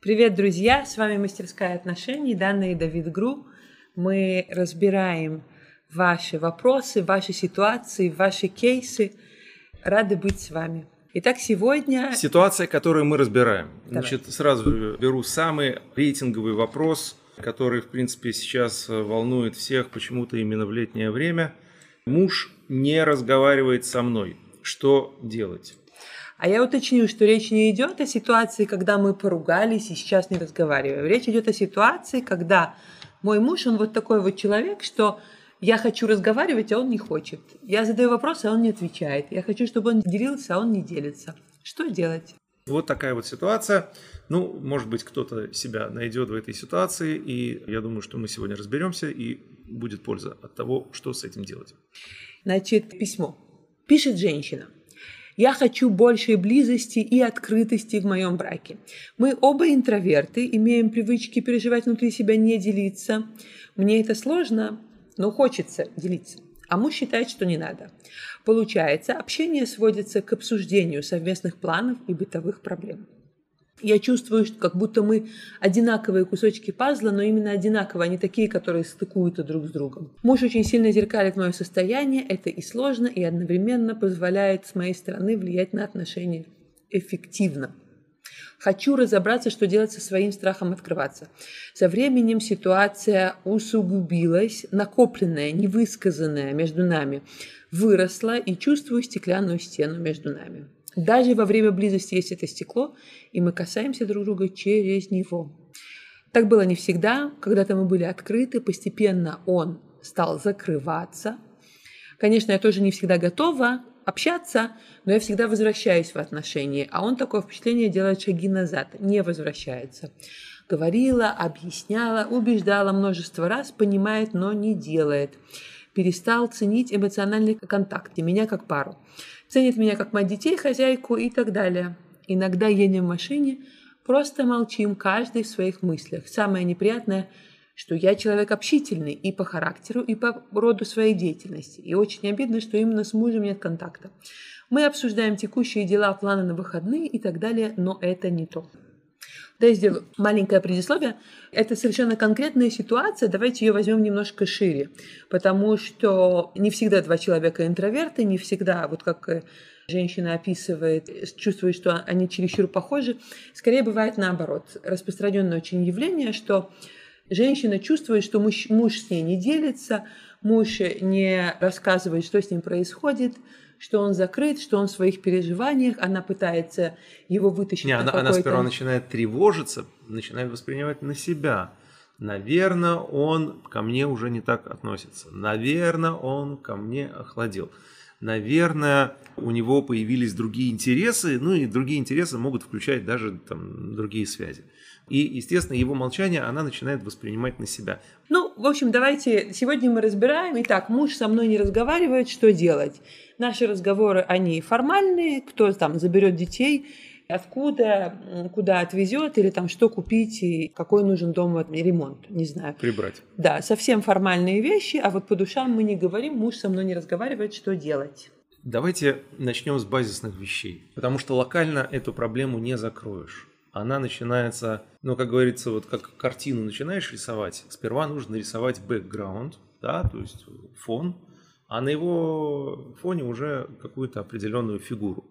Привет, друзья! С вами мастерская отношений Дана и Давид Гру. Мы разбираем ваши вопросы, ваши ситуации, ваши кейсы. Рады быть с вами. Итак, сегодня... Ситуация, которую мы разбираем. Давай. Значит, сразу беру самый рейтинговый вопрос, который, в принципе, сейчас волнует всех почему-то именно в летнее время. Муж не разговаривает со мной. Что делать? А я уточню, что речь не идет о ситуации, когда мы поругались и сейчас не разговариваем. Речь идет о ситуации, когда мой муж, он вот такой вот человек, что я хочу разговаривать, а он не хочет. Я задаю вопросы, а он не отвечает. Я хочу, чтобы он делился, а он не делится. Что делать? Вот такая вот ситуация. Ну, может быть, кто-то себя найдет в этой ситуации, и я думаю, что мы сегодня разберемся, и будет польза от того, что с этим делать. Значит, письмо. Пишет женщина. Я хочу большей близости и открытости в моем браке. Мы оба интроверты, имеем привычки переживать внутри себя, не делиться. Мне это сложно, но хочется делиться. А муж считает, что не надо. Получается, общение сводится к обсуждению совместных планов и бытовых проблем. Я чувствую, что как будто мы одинаковые кусочки пазла, но именно одинаковые, а не такие, которые стыкуются друг с другом. Муж очень сильно зеркалит мое состояние, это и сложно, и одновременно позволяет с моей стороны влиять на отношения эффективно. Хочу разобраться, что делать со своим страхом открываться. Со временем ситуация усугубилась, накопленная, невысказанная между нами выросла и чувствую стеклянную стену между нами. Даже во время близости есть это стекло, и мы касаемся друг друга через него. Так было не всегда. Когда-то мы были открыты, постепенно он стал закрываться. Конечно, я тоже не всегда готова общаться, но я всегда возвращаюсь в отношения, а он такое впечатление делает шаги назад, не возвращается. Говорила, объясняла, убеждала множество раз, понимает, но не делает. Перестал ценить эмоциональный контакт и меня как пару ценит меня как мать детей, хозяйку и так далее. Иногда едем в машине, просто молчим, каждый в своих мыслях. Самое неприятное, что я человек общительный и по характеру, и по роду своей деятельности. И очень обидно, что именно с мужем нет контакта. Мы обсуждаем текущие дела, планы на выходные и так далее, но это не то. Да, я сделаю маленькое предисловие. Это совершенно конкретная ситуация. Давайте ее возьмем немножко шире. Потому что не всегда два человека интроверты, не всегда, вот как э, женщина описывает, чувствует, что они чересчур похожи. Скорее бывает наоборот. Распространенное очень явление, что женщина чувствует, что муж, муж с ней не делится, муж не рассказывает, что с ним происходит, что он закрыт, что он в своих переживаниях, она пытается его вытащить. Не, она, она сперва начинает тревожиться, начинает воспринимать на себя. Наверное, он ко мне уже не так относится. Наверное, он ко мне охладел. Наверное, у него появились другие интересы, ну и другие интересы могут включать даже там, другие связи. И, естественно, его молчание она начинает воспринимать на себя. Ну, в общем, давайте сегодня мы разбираем. Итак, муж со мной не разговаривает, что делать? Наши разговоры, они формальные, кто там заберет детей, откуда, куда отвезет, или там что купить, и какой нужен дома ремонт, не знаю. Прибрать. Да, совсем формальные вещи, а вот по душам мы не говорим, муж со мной не разговаривает, что делать. Давайте начнем с базисных вещей, потому что локально эту проблему не закроешь она начинается, ну, как говорится, вот как картину начинаешь рисовать, сперва нужно рисовать бэкграунд, да, то есть фон, а на его фоне уже какую-то определенную фигуру.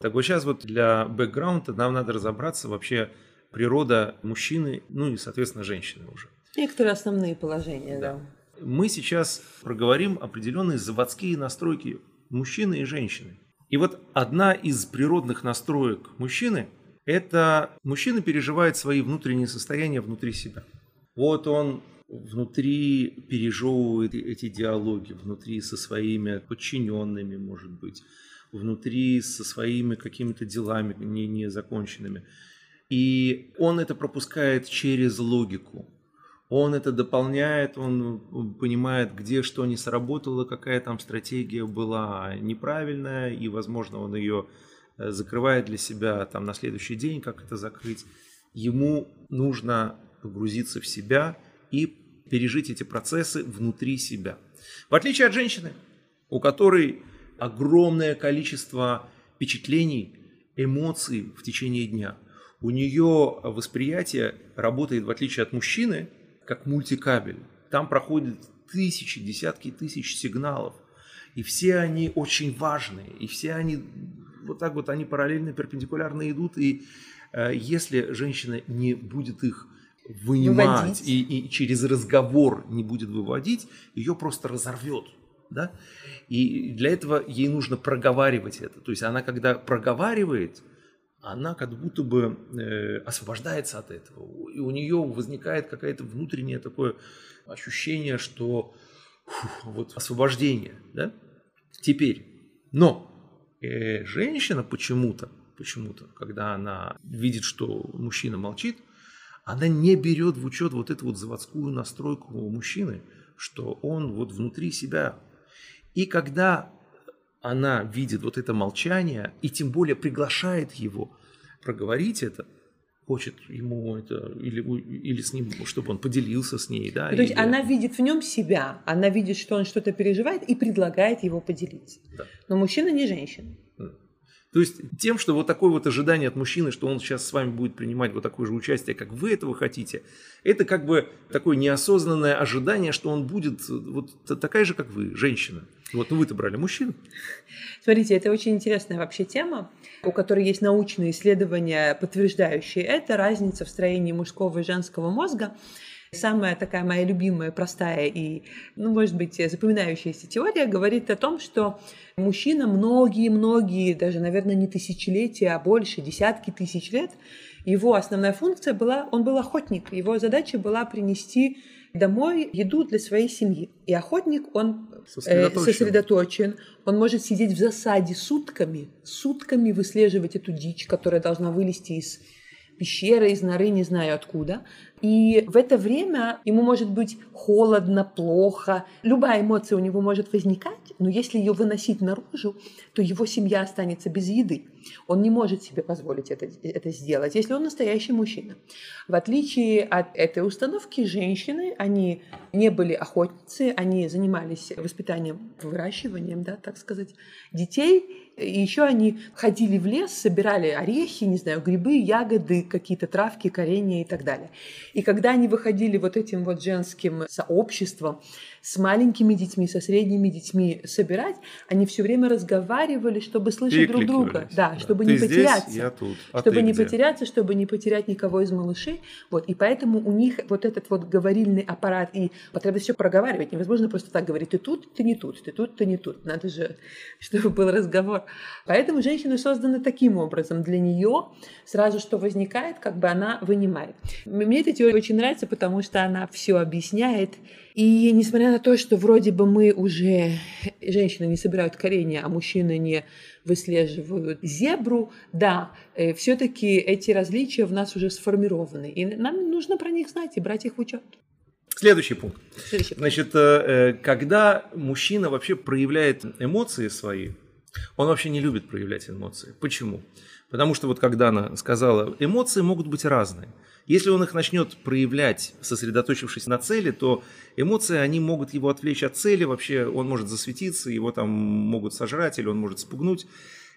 Так вот сейчас вот для бэкграунда нам надо разобраться вообще природа мужчины, ну и, соответственно, женщины уже. Некоторые основные положения, да. да. Мы сейчас проговорим определенные заводские настройки мужчины и женщины. И вот одна из природных настроек мужчины – это мужчина переживает свои внутренние состояния внутри себя. Вот он внутри пережевывает эти диалоги, внутри со своими подчиненными, может быть, внутри со своими какими-то делами не, незаконченными. И он это пропускает через логику. Он это дополняет, он понимает, где что не сработало, какая там стратегия была неправильная, и, возможно, он ее Э, закрывает для себя там на следующий день, как это закрыть. Ему нужно погрузиться в себя и пережить эти процессы внутри себя. В отличие от женщины, у которой огромное количество впечатлений, эмоций в течение дня. у нее восприятие работает, в отличие от мужчины, как мультикабель. Там проходят тысячи, десятки тысяч сигналов. И все они очень важные. И все они вот так вот, они параллельно, перпендикулярно идут. И э, если женщина не будет их вынимать и, и через разговор не будет выводить, ее просто разорвет. Да? И для этого ей нужно проговаривать это. То есть она, когда проговаривает, она как будто бы э, освобождается от этого. И у нее возникает какое-то внутреннее такое ощущение, что фух, вот освобождение. Да? Теперь, но э, женщина почему-то, почему-то, когда она видит, что мужчина молчит, она не берет в учет вот эту вот заводскую настройку у мужчины, что он вот внутри себя. И когда она видит вот это молчание и тем более приглашает его проговорить это, хочет ему это или, или с ним, чтобы он поделился с ней, да. То есть она видит в нем себя, она видит, что он что-то переживает и предлагает его поделиться. Да. Но мужчина не женщина. То есть тем, что вот такое вот ожидание от мужчины, что он сейчас с вами будет принимать вот такое же участие, как вы этого хотите, это как бы такое неосознанное ожидание, что он будет вот такая же, как вы, женщина. Вот ну вы-то брали мужчин. Смотрите, это очень интересная вообще тема, у которой есть научные исследования, подтверждающие это, разница в строении мужского и женского мозга. Самая такая моя любимая, простая и, ну, может быть, запоминающаяся теория говорит о том, что мужчина многие-многие, даже, наверное, не тысячелетия, а больше, десятки тысяч лет, его основная функция была, он был охотник, его задача была принести домой еду для своей семьи. И охотник, он сосредоточен. Э, сосредоточен, он может сидеть в засаде сутками, сутками выслеживать эту дичь, которая должна вылезти из пещеры, из норы, не знаю откуда. И в это время ему может быть холодно, плохо. Любая эмоция у него может возникать, но если ее выносить наружу, то его семья останется без еды. Он не может себе позволить это, это сделать, если он настоящий мужчина. В отличие от этой установки, женщины, они не были охотницы, они занимались воспитанием, выращиванием, да, так сказать, детей, и еще они ходили в лес, собирали орехи, не знаю, грибы, ягоды, какие-то травки, коренья и так далее. И когда они выходили вот этим вот женским сообществом, с маленькими детьми, со средними детьми собирать, они все время разговаривали, чтобы слышать друг друга. Да, да. чтобы ты не потеряться. Здесь, я тут. А чтобы не где? потеряться, чтобы не потерять никого из малышей. Вот. И поэтому у них вот этот вот говорильный аппарат и потребность все проговаривать. Невозможно просто так говорить, ты тут, ты не тут, ты тут, ты не тут. Надо же, чтобы был разговор. Поэтому женщина создана таким образом. Для нее сразу что возникает, как бы она вынимает. Мне эта теория очень нравится, потому что она все объясняет и несмотря на то, что вроде бы мы уже, женщины не собирают коренья, а мужчины не выслеживают зебру, да, э, все-таки эти различия в нас уже сформированы. И нам нужно про них знать и брать их в учет. Следующий пункт. Следующий. Значит, э, э, когда мужчина вообще проявляет эмоции свои, он вообще не любит проявлять эмоции. Почему? Потому что вот когда она сказала, эмоции могут быть разные. Если он их начнет проявлять, сосредоточившись на цели, то эмоции, они могут его отвлечь от цели, вообще он может засветиться, его там могут сожрать или он может спугнуть.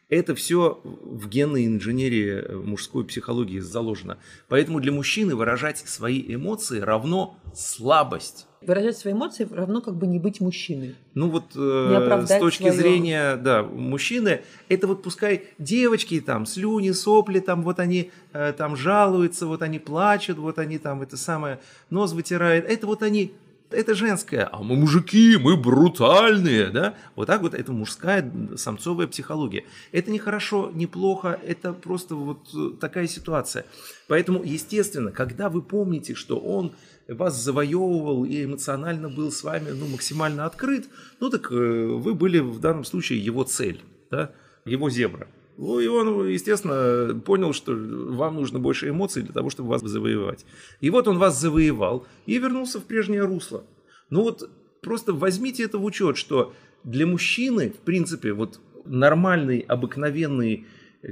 Это все в генной инженерии мужской психологии заложено. Поэтому для мужчины выражать свои эмоции равно слабость. Выражать свои эмоции равно как бы не быть мужчиной. Ну вот э, с точки свое... зрения, да, мужчины, это вот пускай девочки там слюни, сопли, там вот они э, там жалуются, вот они плачут, вот они там это самое нос вытирают, это вот они это женское, а мы мужики, мы брутальные, да? Вот так вот это мужская самцовая психология. Это не хорошо, не плохо, это просто вот э, такая ситуация. Поэтому, естественно, когда вы помните, что он вас завоевывал и эмоционально был с вами ну, максимально открыт, ну так э, вы были в данном случае его цель, да? его зебра. Ну, и он, естественно, понял, что вам нужно больше эмоций для того, чтобы вас завоевать. И вот он вас завоевал и вернулся в прежнее русло. Ну вот просто возьмите это в учет, что для мужчины, в принципе, вот нормальный, обыкновенный,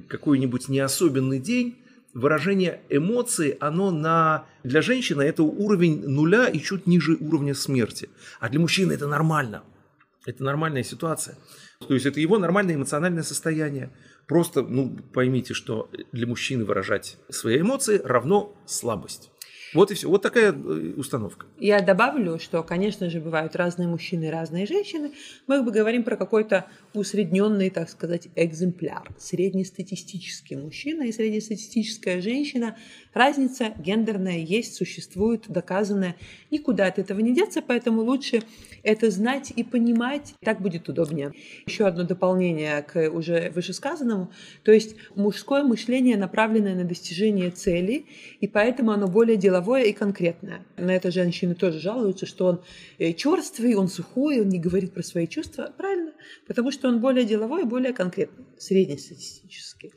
какой-нибудь неособенный день, выражение эмоций, оно на... Для женщины это уровень нуля и чуть ниже уровня смерти. А для мужчины это нормально. Это нормальная ситуация. То есть это его нормальное эмоциональное состояние. Просто, ну, поймите, что для мужчины выражать свои эмоции равно слабость. Вот и все. Вот такая э, установка. Я добавлю, что, конечно же, бывают разные мужчины и разные женщины. Мы бы говорим про какой-то усредненный, так сказать, экземпляр. Среднестатистический мужчина и среднестатистическая женщина. Разница гендерная есть, существует, доказанная. Никуда от этого не деться, поэтому лучше это знать и понимать. Так будет удобнее. Еще одно дополнение к уже вышесказанному. То есть мужское мышление направленное на достижение цели, и поэтому оно более деловое деловое и конкретное. На это женщины тоже жалуются, что он э, черствый, он сухой, он не говорит про свои чувства. Правильно, потому что он более деловой и более конкретный, среднестатистический.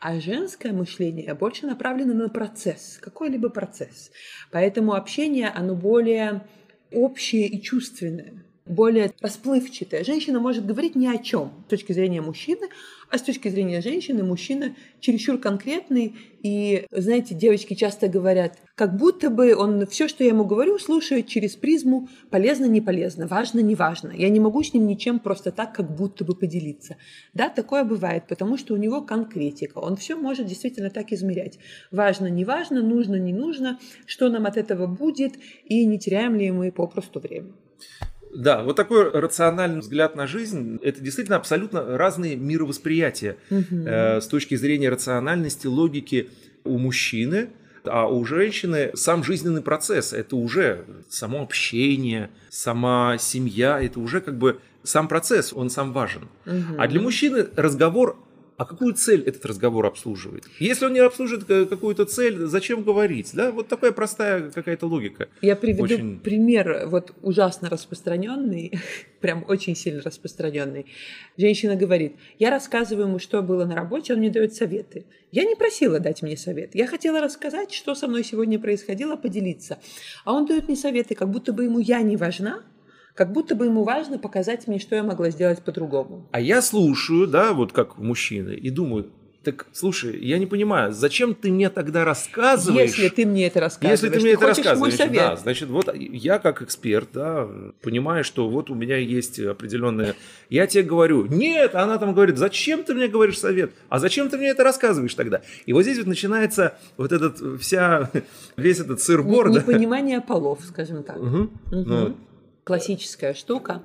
А женское мышление больше направлено на процесс, какой-либо процесс. Поэтому общение, оно более общее и чувственное более расплывчатая. Женщина может говорить ни о чем с точки зрения мужчины, а с точки зрения женщины мужчина чересчур конкретный. И, знаете, девочки часто говорят, как будто бы он все, что я ему говорю, слушает через призму полезно, не полезно, важно, не важно. Я не могу с ним ничем просто так, как будто бы поделиться. Да, такое бывает, потому что у него конкретика. Он все может действительно так измерять. Важно, не важно, нужно, не нужно, что нам от этого будет, и не теряем ли мы попросту время. Да, вот такой рациональный взгляд на жизнь – это действительно абсолютно разные мировосприятия угу. э, с точки зрения рациональности, логики у мужчины, а у женщины сам жизненный процесс – это уже само общение, сама семья, это уже как бы сам процесс, он сам важен. Угу. А для мужчины разговор а какую цель этот разговор обслуживает? Если он не обслуживает какую-то цель, зачем говорить? Да, вот такая простая какая-то логика. Я приведу очень... пример, вот ужасно распространенный, прям очень сильно распространенный. Женщина говорит, я рассказываю ему, что было на работе, он мне дает советы. Я не просила дать мне совет. Я хотела рассказать, что со мной сегодня происходило, поделиться. А он дает мне советы, как будто бы ему я не важна, как будто бы ему важно показать мне, что я могла сделать по-другому. А я слушаю, да, вот как мужчина, и думаю, так, слушай, я не понимаю, зачем ты мне тогда рассказываешь? Если ты мне это рассказываешь, если ты мне ты это рассказываешь, мой совет. да, значит, вот я как эксперт, да, понимаю, что вот у меня есть определенное. Я тебе говорю, нет, она там говорит, зачем ты мне говоришь совет? А зачем ты мне это рассказываешь тогда? И вот здесь вот начинается вот этот вся весь этот сыр-бор, не, да? Непонимание полов, скажем так. Угу. Угу. Ну, классическая штука,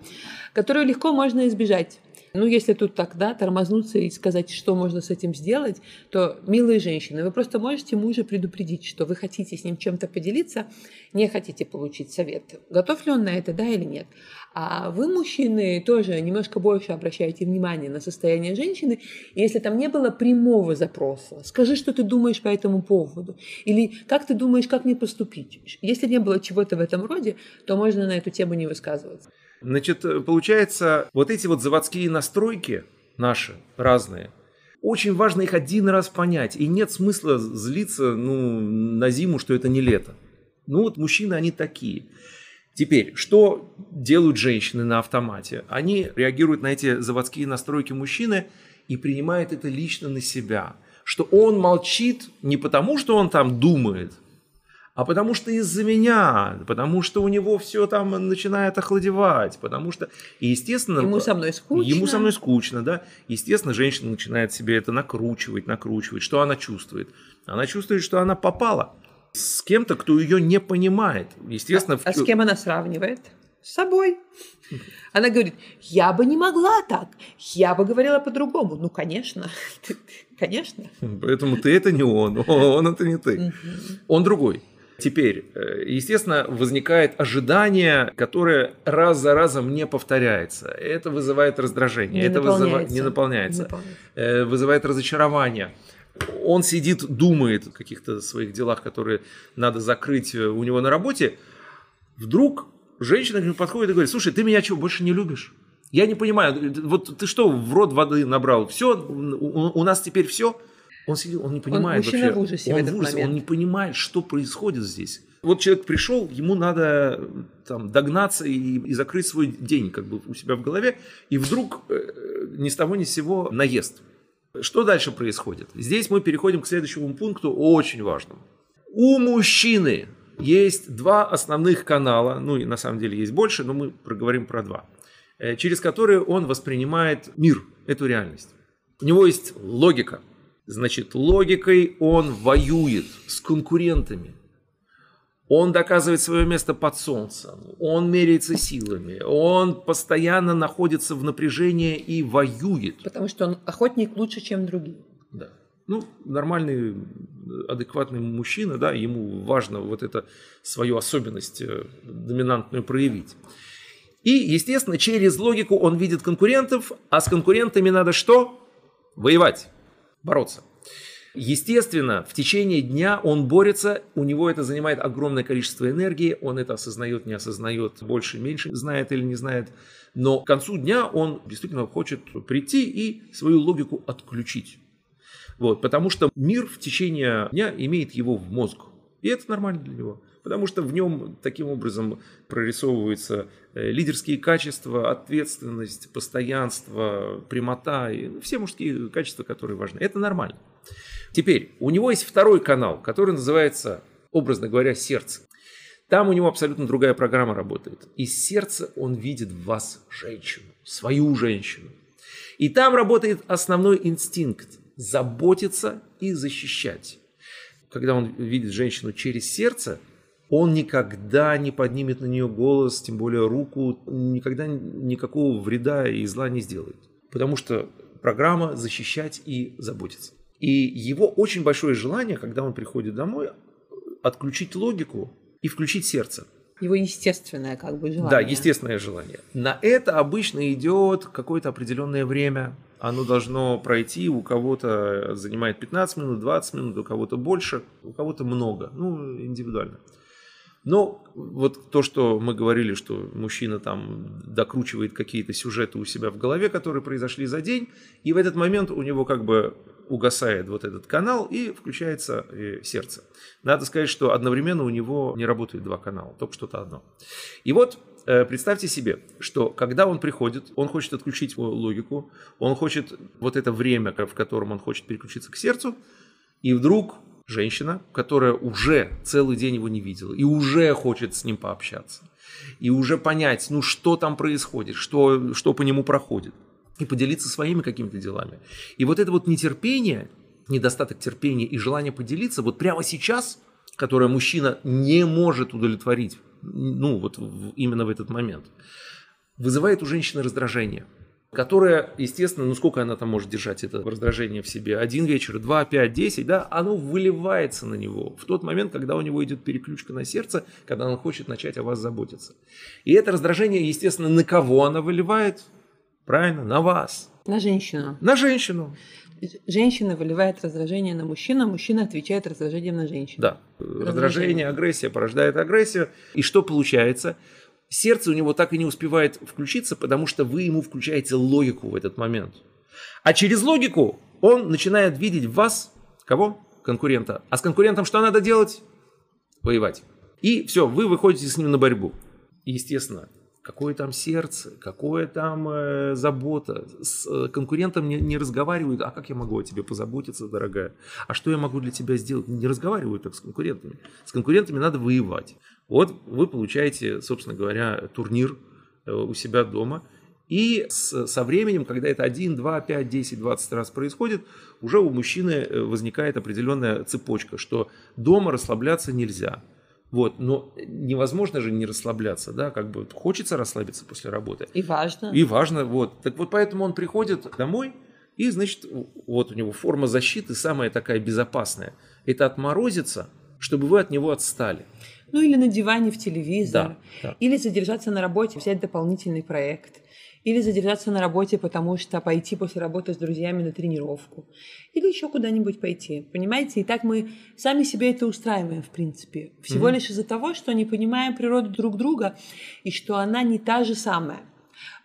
которую легко можно избежать. Ну, если тут так, да, тормознуться и сказать, что можно с этим сделать, то, милые женщины, вы просто можете мужа предупредить, что вы хотите с ним чем-то поделиться, не хотите получить совет. Готов ли он на это, да или нет? А вы, мужчины, тоже немножко больше обращаете внимание на состояние женщины, если там не было прямого запроса. Скажи, что ты думаешь по этому поводу. Или как ты думаешь, как мне поступить. Если не было чего-то в этом роде, то можно на эту тему не высказываться. Значит, получается, вот эти вот заводские настройки наши, разные, очень важно их один раз понять. И нет смысла злиться ну, на зиму, что это не лето. Ну вот мужчины, они такие. Теперь, что делают женщины на автомате? Они реагируют на эти заводские настройки мужчины и принимают это лично на себя. Что он молчит не потому, что он там думает, а потому что из-за меня, потому что у него все там начинает охладевать, потому что, и естественно... Ему со мной скучно. Ему со мной скучно, да. Естественно, женщина начинает себе это накручивать, накручивать. Что она чувствует? Она чувствует, что она попала с кем-то, кто ее не понимает. Естественно... А, в... а с кем она сравнивает? С собой. Она говорит, я бы не могла так, я бы говорила по-другому. Ну, конечно, конечно. Поэтому ты это не он, он это не ты. Он другой. Теперь, э, естественно, возникает ожидание, которое раз за разом не повторяется. Это вызывает раздражение, не это вызывает, не наполняется, не наполняется. Э, вызывает разочарование. Он сидит, думает о каких-то своих делах, которые надо закрыть э, у него на работе. Вдруг женщина к нему подходит и говорит, слушай, ты меня что, больше не любишь? Я не понимаю, вот ты что, в рот воды набрал? Все, у, у нас теперь все? Он сидит, он не понимает он, вообще. В ужасе он в, этот ужасе, момент. он не понимает, что происходит здесь. Вот человек пришел, ему надо там догнаться и, и закрыть свой день как бы у себя в голове, и вдруг э, ни с того ни с сего наезд. Что дальше происходит? Здесь мы переходим к следующему пункту, очень важному. У мужчины есть два основных канала, ну и на самом деле есть больше, но мы проговорим про два, э, через которые он воспринимает мир, эту реальность. У него есть логика. Значит, логикой он воюет с конкурентами. Он доказывает свое место под солнцем, он меряется силами, он постоянно находится в напряжении и воюет. Потому что он охотник лучше, чем другие. Да. Ну, нормальный, адекватный мужчина, да, ему важно вот это свою особенность э, доминантную проявить. И, естественно, через логику он видит конкурентов, а с конкурентами надо что? Воевать, бороться. Естественно, в течение дня он борется, у него это занимает огромное количество энергии, он это осознает, не осознает, больше, меньше знает или не знает. Но к концу дня он действительно хочет прийти и свою логику отключить. Вот, потому что мир в течение дня имеет его в мозг. И это нормально для него. Потому что в нем таким образом прорисовываются э, лидерские качества, ответственность, постоянство, прямота и все мужские качества, которые важны. Это нормально. Теперь, у него есть второй канал, который называется, образно говоря, сердце. Там у него абсолютно другая программа работает. Из сердца он видит в вас женщину, свою женщину. И там работает основной инстинкт – заботиться и защищать. Когда он видит женщину через сердце, он никогда не поднимет на нее голос, тем более руку, никогда никакого вреда и зла не сделает. Потому что программа защищать и заботиться. И его очень большое желание, когда он приходит домой, отключить логику и включить сердце. Его естественное как бы желание. Да, естественное желание. На это обычно идет какое-то определенное время. Оно должно пройти, у кого-то занимает 15 минут, 20 минут, у кого-то больше, у кого-то много. Ну, индивидуально. Но вот то, что мы говорили, что мужчина там докручивает какие-то сюжеты у себя в голове, которые произошли за день, и в этот момент у него как бы угасает вот этот канал и включается э, сердце. Надо сказать, что одновременно у него не работает два канала, только что-то одно. И вот э, представьте себе, что когда он приходит, он хочет отключить логику, он хочет вот это время, в котором он хочет переключиться к сердцу, и вдруг женщина, которая уже целый день его не видела и уже хочет с ним пообщаться, и уже понять, ну что там происходит, что, что по нему проходит, и поделиться своими какими-то делами. И вот это вот нетерпение, недостаток терпения и желание поделиться, вот прямо сейчас, которое мужчина не может удовлетворить, ну вот именно в этот момент, вызывает у женщины раздражение – которая, естественно, ну сколько она там может держать это раздражение в себе? Один вечер, два, пять, десять, да, оно выливается на него в тот момент, когда у него идет переключка на сердце, когда он хочет начать о вас заботиться. И это раздражение, естественно, на кого она выливает? Правильно, на вас. На женщину. На женщину. Женщина выливает раздражение на мужчину, а мужчина отвечает раздражением на женщину. Да. Раздражение, раздражение агрессия порождает агрессию. И что получается? Сердце у него так и не успевает включиться, потому что вы ему включаете логику в этот момент. А через логику он начинает видеть в вас кого? Конкурента. А с конкурентом что надо делать? Воевать. И все, вы выходите с ним на борьбу. естественно, какое там сердце, какое там э, забота. С э, конкурентом не, не разговаривают, а как я могу о тебе позаботиться, дорогая? А что я могу для тебя сделать? Не разговаривают так с конкурентами. С конкурентами надо воевать. Вот вы получаете, собственно говоря, турнир э, у себя дома. И с, со временем, когда это 1, 2, 5, 10, 20 раз происходит, уже у мужчины э, возникает определенная цепочка, что дома расслабляться нельзя. Вот, но невозможно же не расслабляться, да, как бы хочется расслабиться после работы. И важно. И важно, вот. Так вот поэтому он приходит домой, и, значит, вот у него форма защиты самая такая безопасная. Это отморозиться, чтобы вы от него отстали. Ну или на диване в телевизор. Да, да. Или задержаться на работе, взять дополнительный проект. Или задержаться на работе, потому что пойти после работы с друзьями на тренировку. Или еще куда-нибудь пойти. Понимаете? И так мы сами себе это устраиваем, в принципе. Всего mm-hmm. лишь из-за того, что не понимаем природу друг друга и что она не та же самая.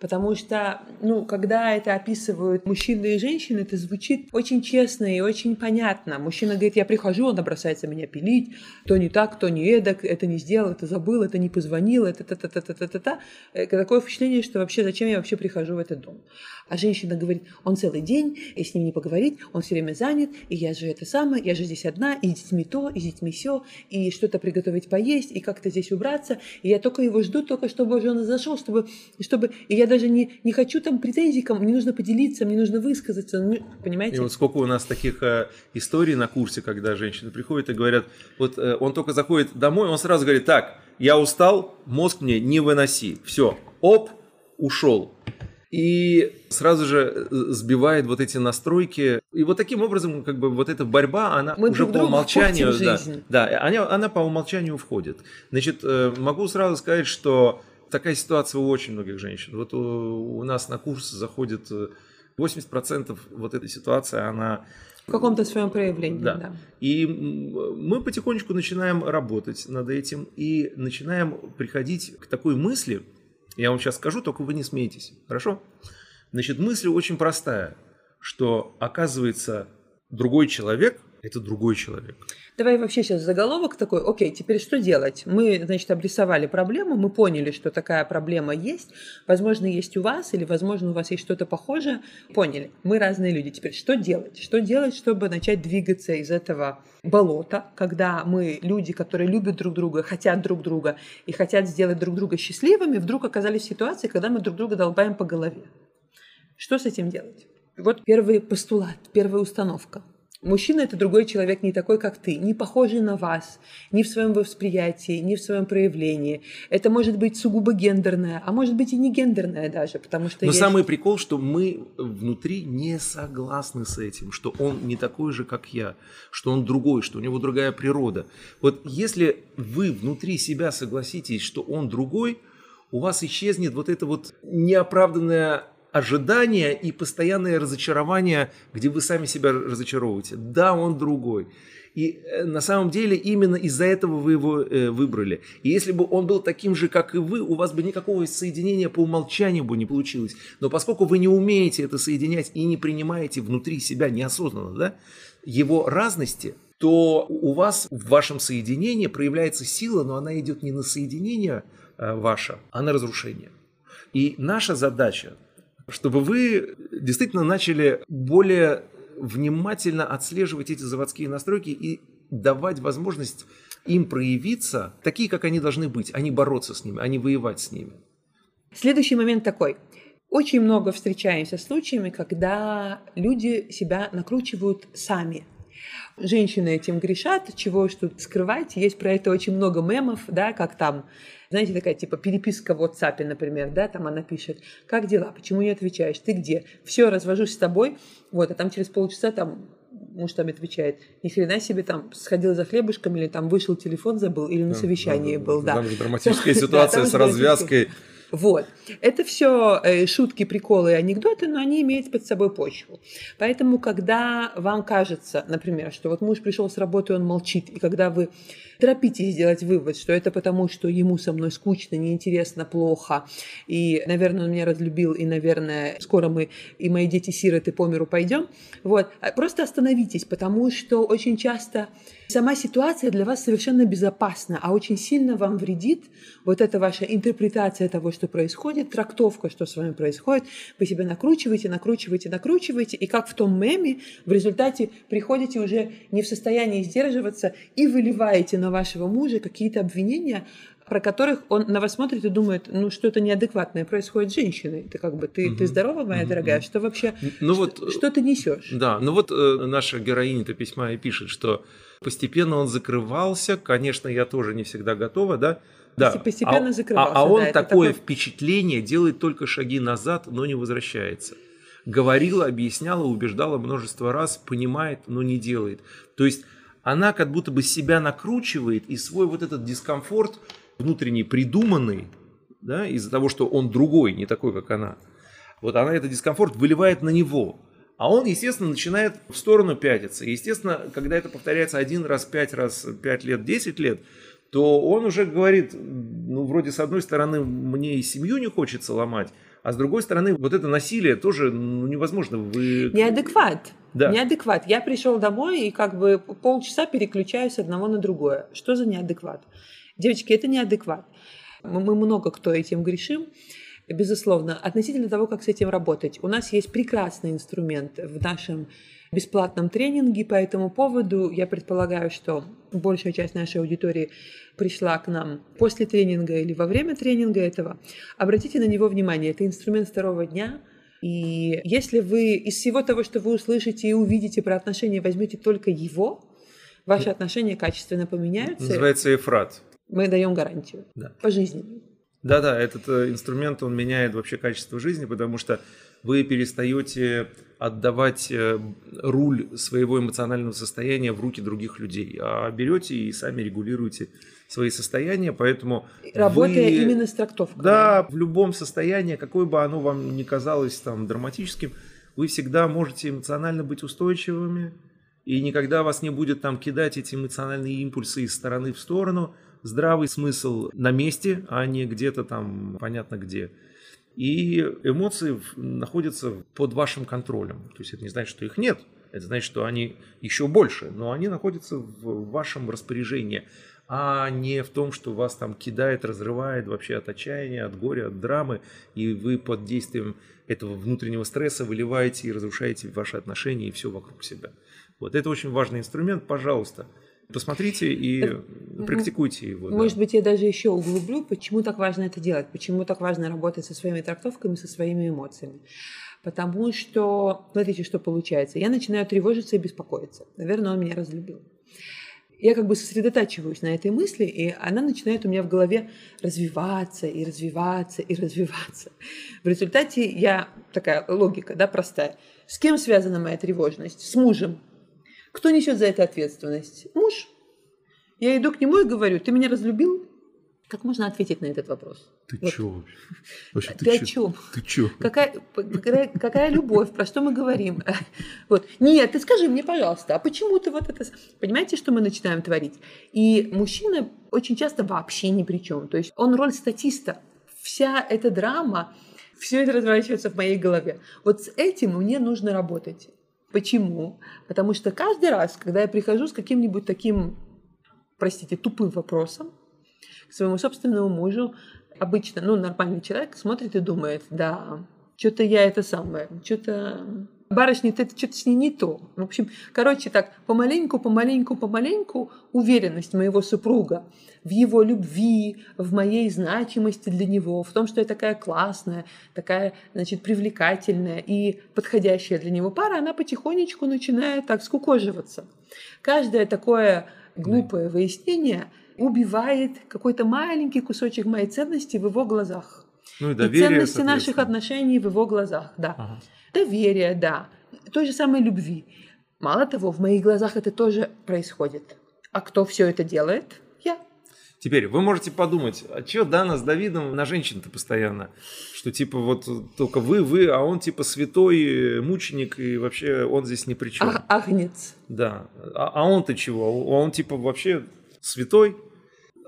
Потому что, ну, когда это описывают мужчины и женщины, это звучит очень честно и очень понятно. Мужчина говорит, я прихожу, он бросается меня пилить, то не так, то не эдак, это не сделал, это забыл, это не позвонил, это та-та-та-та-та-та. Такое впечатление, что вообще зачем я вообще прихожу в этот дом. А женщина говорит, он целый день, и с ним не поговорить, он все время занят, и я же это самое, я же здесь одна, и с детьми то, и с детьми все, и что-то приготовить поесть, и как-то здесь убраться, и я только его жду, только чтобы уже он зашел, чтобы, чтобы и я даже не, не хочу там претензий, мне нужно поделиться, мне нужно высказаться, ну, понимаете? И вот сколько у нас таких э, историй на курсе, когда женщины приходят и говорят, вот э, он только заходит домой, он сразу говорит, так, я устал, мозг мне не выноси, все, оп, ушел и сразу же э, сбивает вот эти настройки. И вот таким образом, как бы вот эта борьба, она Мы уже по умолчанию, да, да, она, она по умолчанию входит. Значит, э, могу сразу сказать, что такая ситуация у очень многих женщин. Вот у, у нас на курс заходит 80% э, вот этой ситуации, она в каком-то своем проявлении, да. да. И мы потихонечку начинаем работать над этим и начинаем приходить к такой мысли, я вам сейчас скажу, только вы не смеетесь. Хорошо? Значит, мысль очень простая, что оказывается другой человек – это другой человек. Давай вообще сейчас заголовок такой, окей, теперь что делать? Мы, значит, обрисовали проблему, мы поняли, что такая проблема есть, возможно, есть у вас, или, возможно, у вас есть что-то похожее, поняли, мы разные люди, теперь что делать? Что делать, чтобы начать двигаться из этого болота, когда мы, люди, которые любят друг друга, хотят друг друга и хотят сделать друг друга счастливыми, вдруг оказались в ситуации, когда мы друг друга долбаем по голове. Что с этим делать? Вот первый постулат, первая установка – Мужчина – это другой человек, не такой, как ты, не похожий на вас, ни в своем восприятии, ни в своем проявлении. Это может быть сугубо гендерное, а может быть и не гендерное даже, потому что Но есть... самый прикол, что мы внутри не согласны с этим, что он не такой же, как я, что он другой, что у него другая природа. Вот если вы внутри себя согласитесь, что он другой, у вас исчезнет вот это вот неоправданное ожидания и постоянное разочарование, где вы сами себя разочаровываете. Да, он другой. И э, на самом деле именно из-за этого вы его э, выбрали. И если бы он был таким же, как и вы, у вас бы никакого соединения по умолчанию бы не получилось. Но поскольку вы не умеете это соединять и не принимаете внутри себя неосознанно да, его разности, то у вас в вашем соединении проявляется сила, но она идет не на соединение э, ваше, а на разрушение. И наша задача чтобы вы действительно начали более внимательно отслеживать эти заводские настройки и давать возможность им проявиться такие, как они должны быть, а не бороться с ними, а не воевать с ними. Следующий момент такой. Очень много встречаемся с случаями, когда люди себя накручивают сами. Женщины этим грешат, чего тут скрывать. Есть про это очень много мемов, да, как там знаете, такая типа переписка в WhatsApp, например, да, там она пишет, как дела, почему не отвечаешь, ты где? Все, развожусь с тобой, вот, а там через полчаса там муж там отвечает, ни хрена себе там сходил за хлебушком или там вышел телефон забыл или на совещании да, был, да. Там же драматическая ситуация с развязкой. Вот. Это все э, шутки, приколы и анекдоты, но они имеют под собой почву. Поэтому, когда вам кажется, например, что вот муж пришел с работы, он молчит, и когда вы торопитесь сделать вывод, что это потому, что ему со мной скучно, неинтересно, плохо, и, наверное, он меня разлюбил, и, наверное, скоро мы и мои дети сироты по миру пойдем. Вот. А просто остановитесь, потому что очень часто сама ситуация для вас совершенно безопасна, а очень сильно вам вредит вот эта ваша интерпретация того, что происходит, трактовка, что с вами происходит. Вы себя накручиваете, накручиваете, накручиваете, и как в том меме, в результате приходите уже не в состоянии сдерживаться и выливаете на вашего мужа какие-то обвинения, про которых он на вас смотрит и думает, ну что-то неадекватное происходит с женщиной. Ты как бы, ты, угу. ты здорова, моя угу. дорогая, что вообще, ну, что, вот, что ты несешь? Да, ну вот э, наша героиня-то письма и пишет, что постепенно он закрывался, конечно, я тоже не всегда готова, да, да. Постепенно а, закрывался. А, а он да, такое такой... впечатление делает только шаги назад, но не возвращается. Говорила, объясняла, убеждала множество раз, понимает, но не делает. То есть она как будто бы себя накручивает и свой вот этот дискомфорт внутренний придуманный, да, из-за того, что он другой, не такой, как она, вот она этот дискомфорт выливает на него. А он, естественно, начинает в сторону пятиться. Естественно, когда это повторяется один раз, пять раз, пять лет, десять лет, то он уже говорит, ну, вроде, с одной стороны, мне и семью не хочется ломать, а с другой стороны, вот это насилие тоже ну, невозможно. Вы... Неадекват. Да. Неадекват. Я пришел домой и как бы полчаса переключаюсь одного на другое. Что за неадекват? Девочки, это неадекват. Мы много кто этим грешим. Безусловно, относительно того, как с этим работать. У нас есть прекрасный инструмент в нашем бесплатном тренинге по этому поводу. Я предполагаю, что большая часть нашей аудитории пришла к нам после тренинга или во время тренинга этого. Обратите на него внимание. Это инструмент второго дня. И если вы из всего того, что вы услышите и увидите про отношения, возьмете только его, ваши отношения качественно поменяются. Называется Эфрат. Мы даем гарантию Да. по жизни. Да-да, этот э, инструмент, он меняет вообще качество жизни, потому что вы перестаете отдавать э, руль своего эмоционального состояния в руки других людей, а берете и сами регулируете свои состояния, поэтому Работая вы- именно с трактовкой. Да, в любом состоянии, какое бы оно вам ни казалось там драматическим, вы всегда можете эмоционально быть устойчивыми, и никогда вас не будет там кидать эти эмоциональные импульсы из стороны в сторону. Здравый смысл на месте, а не где-то там понятно где. И эмоции находятся под вашим контролем. То есть это не значит, что их нет. Это значит, что они еще больше, но они находятся в вашем распоряжении, а не в том, что вас там кидает, разрывает вообще от отчаяния, от горя, от драмы, и вы под действием этого внутреннего стресса выливаете и разрушаете ваши отношения и все вокруг себя. Вот это очень важный инструмент, пожалуйста. Посмотрите и практикуйте его. да. Может быть, я даже еще углублю, почему так важно это делать, почему так важно работать со своими трактовками, со своими эмоциями. Потому что, смотрите, что получается. Я начинаю тревожиться и беспокоиться. Наверное, он меня разлюбил. Я как бы сосредотачиваюсь на этой мысли, и она начинает у меня в голове развиваться и развиваться и развиваться. В результате я такая логика, да, простая. С кем связана моя тревожность? С мужем. Кто несет за это ответственность? Муж. Я иду к нему и говорю, ты меня разлюбил? Как можно ответить на этот вопрос? Ты Вот. чё вообще? Вообще, Ты о чем? Ты чё? Какая, какая, какая любовь? Про что мы говорим? Вот. Нет, ты скажи мне, пожалуйста, а почему ты вот это... Понимаете, что мы начинаем творить? И мужчина очень часто вообще ни при чем. То есть он роль статиста. Вся эта драма, все это разворачивается в моей голове. Вот с этим мне нужно работать. Почему? Потому что каждый раз, когда я прихожу с каким-нибудь таким, простите, тупым вопросом к своему собственному мужу, обычно, ну, нормальный человек смотрит и думает, да, что-то я это самое, что-то... Барышня, ты что-то с ней не то. В общем, короче, так, помаленьку, помаленьку, помаленьку уверенность моего супруга в его любви, в моей значимости для него, в том, что я такая классная, такая, значит, привлекательная и подходящая для него пара, она потихонечку начинает так скукоживаться. Каждое такое глупое выяснение убивает какой-то маленький кусочек моей ценности в его глазах. Ну и И доверие, ценности наших отношений в его глазах, да. Ага. Доверие, да. Той же самой любви. Мало того, в моих глазах это тоже происходит. А кто все это делает? Я. Теперь вы можете подумать, а что Дана с Давидом на женщин-то постоянно? Что типа вот только вы, вы, а он типа святой э, мученик, и вообще он здесь ни при чем. А- агнец. Да. А, а он-то чего? Он типа вообще святой?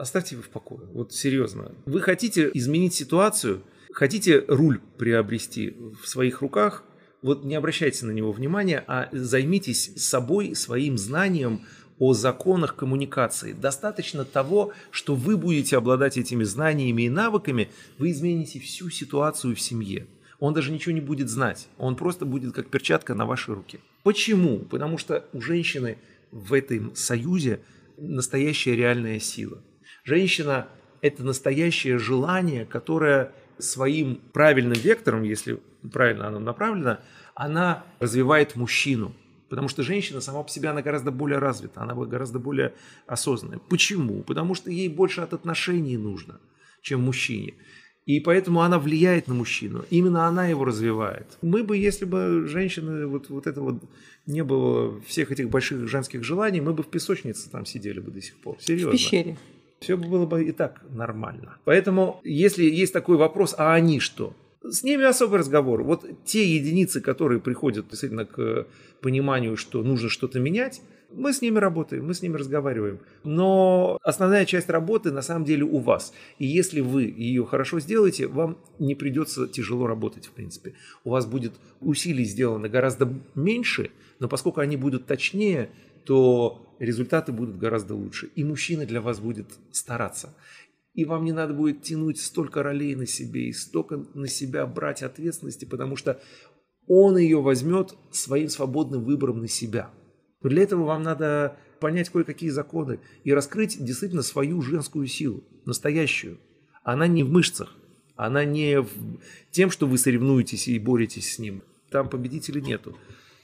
Оставьте его в покое. Вот серьезно. Вы хотите изменить ситуацию, хотите руль приобрести в своих руках, вот не обращайте на него внимания, а займитесь собой, своим знанием о законах коммуникации. Достаточно того, что вы будете обладать этими знаниями и навыками, вы измените всю ситуацию в семье. Он даже ничего не будет знать. Он просто будет как перчатка на вашей руке. Почему? Потому что у женщины в этом союзе настоящая реальная сила. Женщина – это настоящее желание, которое своим правильным вектором, если правильно оно направлено, она развивает мужчину. Потому что женщина сама по себе, она гораздо более развита, она гораздо более осознанная. Почему? Потому что ей больше от отношений нужно, чем мужчине. И поэтому она влияет на мужчину. Именно она его развивает. Мы бы, если бы женщины, вот, вот это вот не было всех этих больших женских желаний, мы бы в песочнице там сидели бы до сих пор. В Серьезно. пещере. Все было бы и так нормально. Поэтому, если есть такой вопрос, а они что? С ними особый разговор. Вот те единицы, которые приходят действительно к пониманию, что нужно что-то менять, мы с ними работаем, мы с ними разговариваем. Но основная часть работы на самом деле у вас. И если вы ее хорошо сделаете, вам не придется тяжело работать, в принципе. У вас будет усилий сделано гораздо меньше, но поскольку они будут точнее, то результаты будут гораздо лучше. И мужчина для вас будет стараться. И вам не надо будет тянуть столько ролей на себе и столько на себя брать ответственности, потому что он ее возьмет своим свободным выбором на себя. Но для этого вам надо понять кое-какие законы и раскрыть действительно свою женскую силу, настоящую. Она не в мышцах, она не в тем, что вы соревнуетесь и боретесь с ним. Там победителей нету.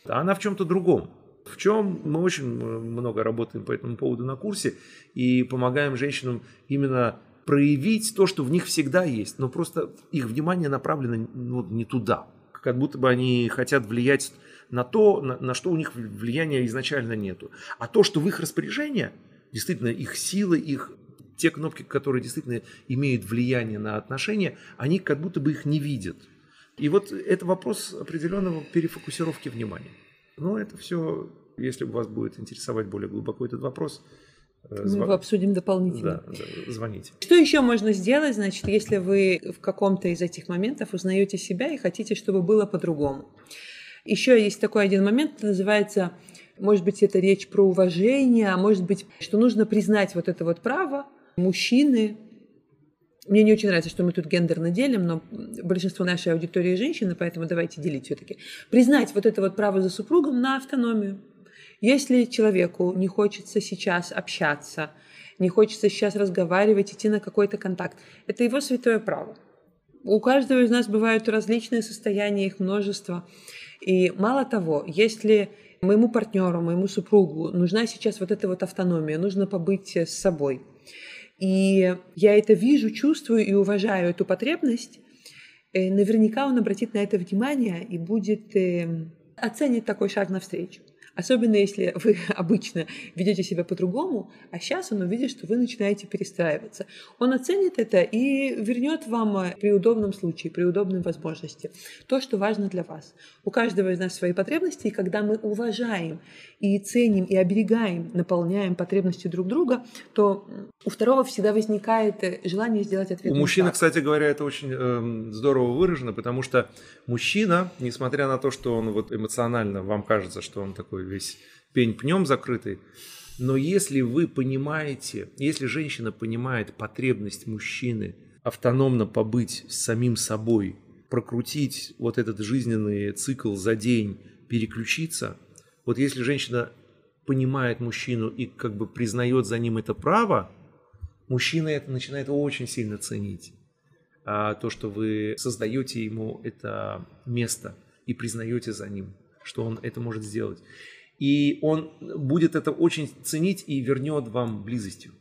Она в чем-то другом. В чем мы очень много работаем по этому поводу на курсе и помогаем женщинам именно проявить то, что в них всегда есть, но просто их внимание направлено ну, не туда. Как будто бы они хотят влиять на то, на, на что у них влияния изначально нету. А то, что в их распоряжении, действительно их силы, их те кнопки, которые действительно имеют влияние на отношения, они как будто бы их не видят. И вот это вопрос определенного перефокусировки внимания. Но это все, если у вас будет интересовать более глубоко этот вопрос, э, мы его обсудим дополнительно. Да, да, звоните. Что еще можно сделать, значит, если вы в каком-то из этих моментов узнаете себя и хотите, чтобы было по-другому? Еще есть такой один момент, называется, может быть, это речь про уважение, а может быть, что нужно признать вот это вот право мужчины. Мне не очень нравится, что мы тут гендерно делим, но большинство нашей аудитории женщины, поэтому давайте делить все-таки. Признать вот это вот право за супругом на автономию. Если человеку не хочется сейчас общаться, не хочется сейчас разговаривать, идти на какой-то контакт, это его святое право. У каждого из нас бывают различные состояния, их множество. И мало того, если моему партнеру, моему супругу нужна сейчас вот эта вот автономия, нужно побыть с собой. И я это вижу, чувствую и уважаю эту потребность. Э, наверняка он обратит на это внимание и будет эм, оценить такой шаг навстречу. Особенно если вы обычно ведете себя по-другому, а сейчас он увидит, что вы начинаете перестраиваться. Он оценит это и вернет вам э, при удобном случае, при удобной возможности то, что важно для вас. У каждого из нас свои потребности, и когда мы уважаем и ценим, и оберегаем, наполняем потребности друг друга, то у второго всегда возникает э, желание сделать ответ. У мужчины, кстати говоря, это очень э, здорово выражено, потому что мужчина, несмотря на то, что он вот эмоционально, вам кажется, что он такой весь пень пнем закрытый. Но если вы понимаете, если женщина понимает потребность мужчины автономно побыть с самим собой, прокрутить вот этот жизненный цикл за день, переключиться, вот если женщина понимает мужчину и как бы признает за ним это право, мужчина это начинает очень сильно ценить. А то, что вы создаете ему это место и признаете за ним, что он это может сделать и он будет это очень ценить и вернет вам близостью.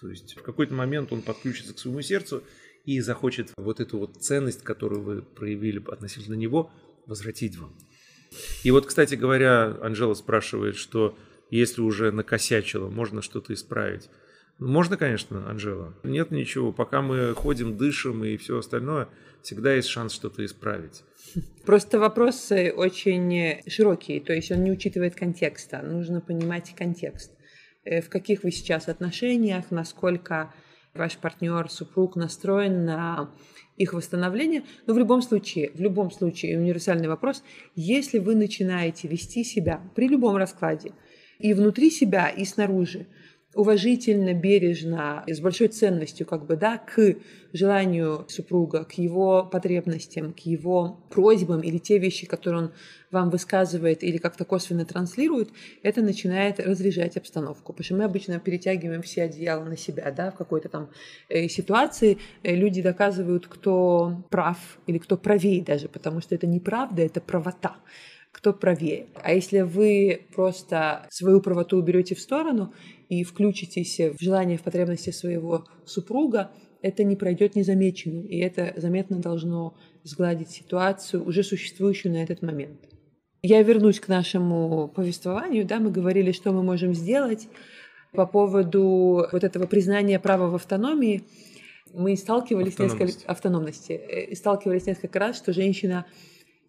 То есть в какой-то момент он подключится к своему сердцу и захочет вот эту вот ценность, которую вы проявили относительно него, возвратить вам. И вот, кстати говоря, Анжела спрашивает, что если уже накосячило, можно что-то исправить. Можно, конечно, Анжела. Нет ничего. Пока мы ходим, дышим и все остальное, всегда есть шанс что-то исправить. Просто вопрос очень широкий, то есть он не учитывает контекста. Нужно понимать контекст. Э, в каких вы сейчас отношениях, насколько ваш партнер, супруг настроен на их восстановление. Но в любом случае, в любом случае, универсальный вопрос, если вы начинаете вести себя при любом раскладе и внутри себя, и снаружи, уважительно, бережно, с большой ценностью как бы, да, к желанию супруга, к его потребностям, к его просьбам или те вещи, которые он вам высказывает или как-то косвенно транслирует, это начинает разряжать обстановку. Потому что мы обычно перетягиваем все одеяла на себя, да, в какой-то там э, ситуации э, люди доказывают, кто прав или кто правее даже, потому что это не правда, это правота кто правее. А если вы просто свою правоту уберете в сторону и включитесь в желание, в потребности своего супруга, это не пройдет незамеченным, и это заметно должно сгладить ситуацию, уже существующую на этот момент. Я вернусь к нашему повествованию. Да, мы говорили, что мы можем сделать по поводу вот этого признания права в автономии. Мы сталкивались несколько автономности, э, сталкивались несколько раз, что женщина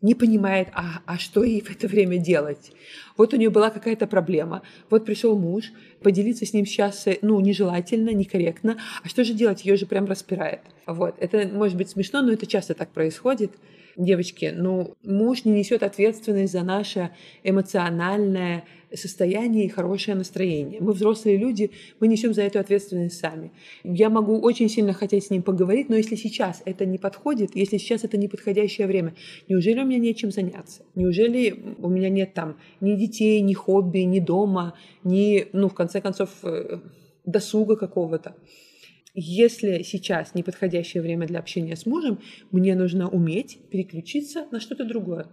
не понимает, а, а что ей в это время делать. Вот у нее была какая-то проблема, вот пришел муж, поделиться с ним сейчас, ну, нежелательно, некорректно, а что же делать, ее же прям распирает. Вот, это может быть смешно, но это часто так происходит. Девочки, ну, муж не несет ответственность за наше эмоциональное состояние и хорошее настроение. Мы взрослые люди, мы несем за эту ответственность сами. Я могу очень сильно хотеть с ним поговорить, но если сейчас это не подходит, если сейчас это неподходящее время, неужели у меня нечем заняться? Неужели у меня нет там ни детей, ни хобби, ни дома, ни, ну, в конце концов, э, досуга какого-то? Если сейчас неподходящее время для общения с мужем, мне нужно уметь переключиться на что-то другое.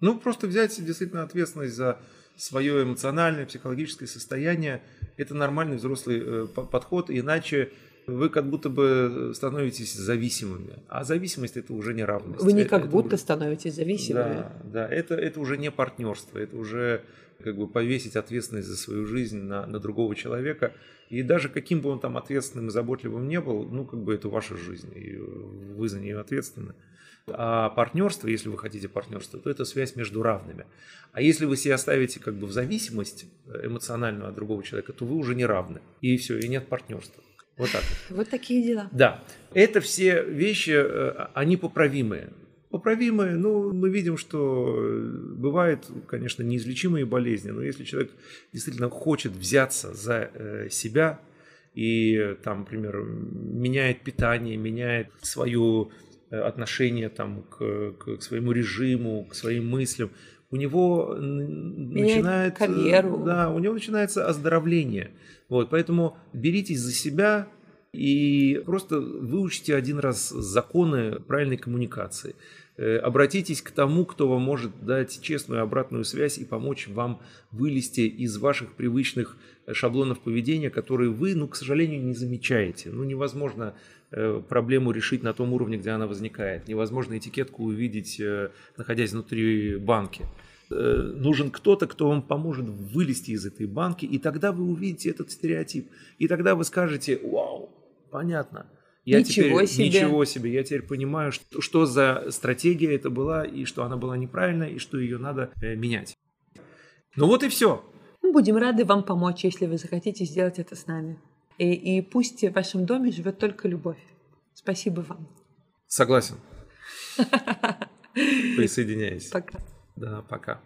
Ну, просто взять действительно ответственность за свое эмоциональное, психологическое состояние. Это нормальный взрослый э, подход, иначе вы как будто бы становитесь зависимыми. А зависимость это уже не равность. Вы не как это будто уже... становитесь зависимыми. Да, да, это, это уже не партнерство, это уже как бы повесить ответственность за свою жизнь на, на другого человека. И даже каким бы он там ответственным и заботливым не был, ну как бы это ваша жизнь, и вы за нее ответственны. А партнерство, если вы хотите партнерство, то это связь между равными. А если вы себя ставите как бы в зависимость эмоциональную от другого человека, то вы уже не равны. И все, и нет партнерства. Вот так. Вот такие дела. Да. Это все вещи, э, они поправимые. Поправимые, ну, мы видим, что бывают, конечно, неизлечимые болезни, но если человек действительно хочет взяться за э, себя и, там, например, меняет питание, меняет свою Э, отношение там, к, к своему режиму, к своим мыслям, у него Меняет начинает карьеру. Да, у него начинается оздоровление. Вот, поэтому беритесь за себя и просто выучите один раз законы правильной коммуникации. Э, обратитесь к тому, кто вам может дать честную обратную связь и помочь вам вылезти из ваших привычных э, шаблонов поведения, которые вы, ну, к сожалению, не замечаете. Ну, невозможно Э, проблему решить на том уровне, где она возникает. Невозможно этикетку увидеть, находясь внутри банки. Нужен кто-то, кто вам поможет вылезти из этой банки, и тогда вы увидите этот стереотип. И тогда вы скажете, вау, понятно. Я ничего теперь, себе. Ничего себе. Я теперь понимаю, что, что за стратегия это была, и что она была неправильная, и что ее надо э, менять. Ну вот и все. Мы будем рады вам помочь, если вы захотите сделать это с нами. И, и пусть в вашем доме живет только любовь. Спасибо вам. Согласен. Присоединяюсь. Пока. Да, пока.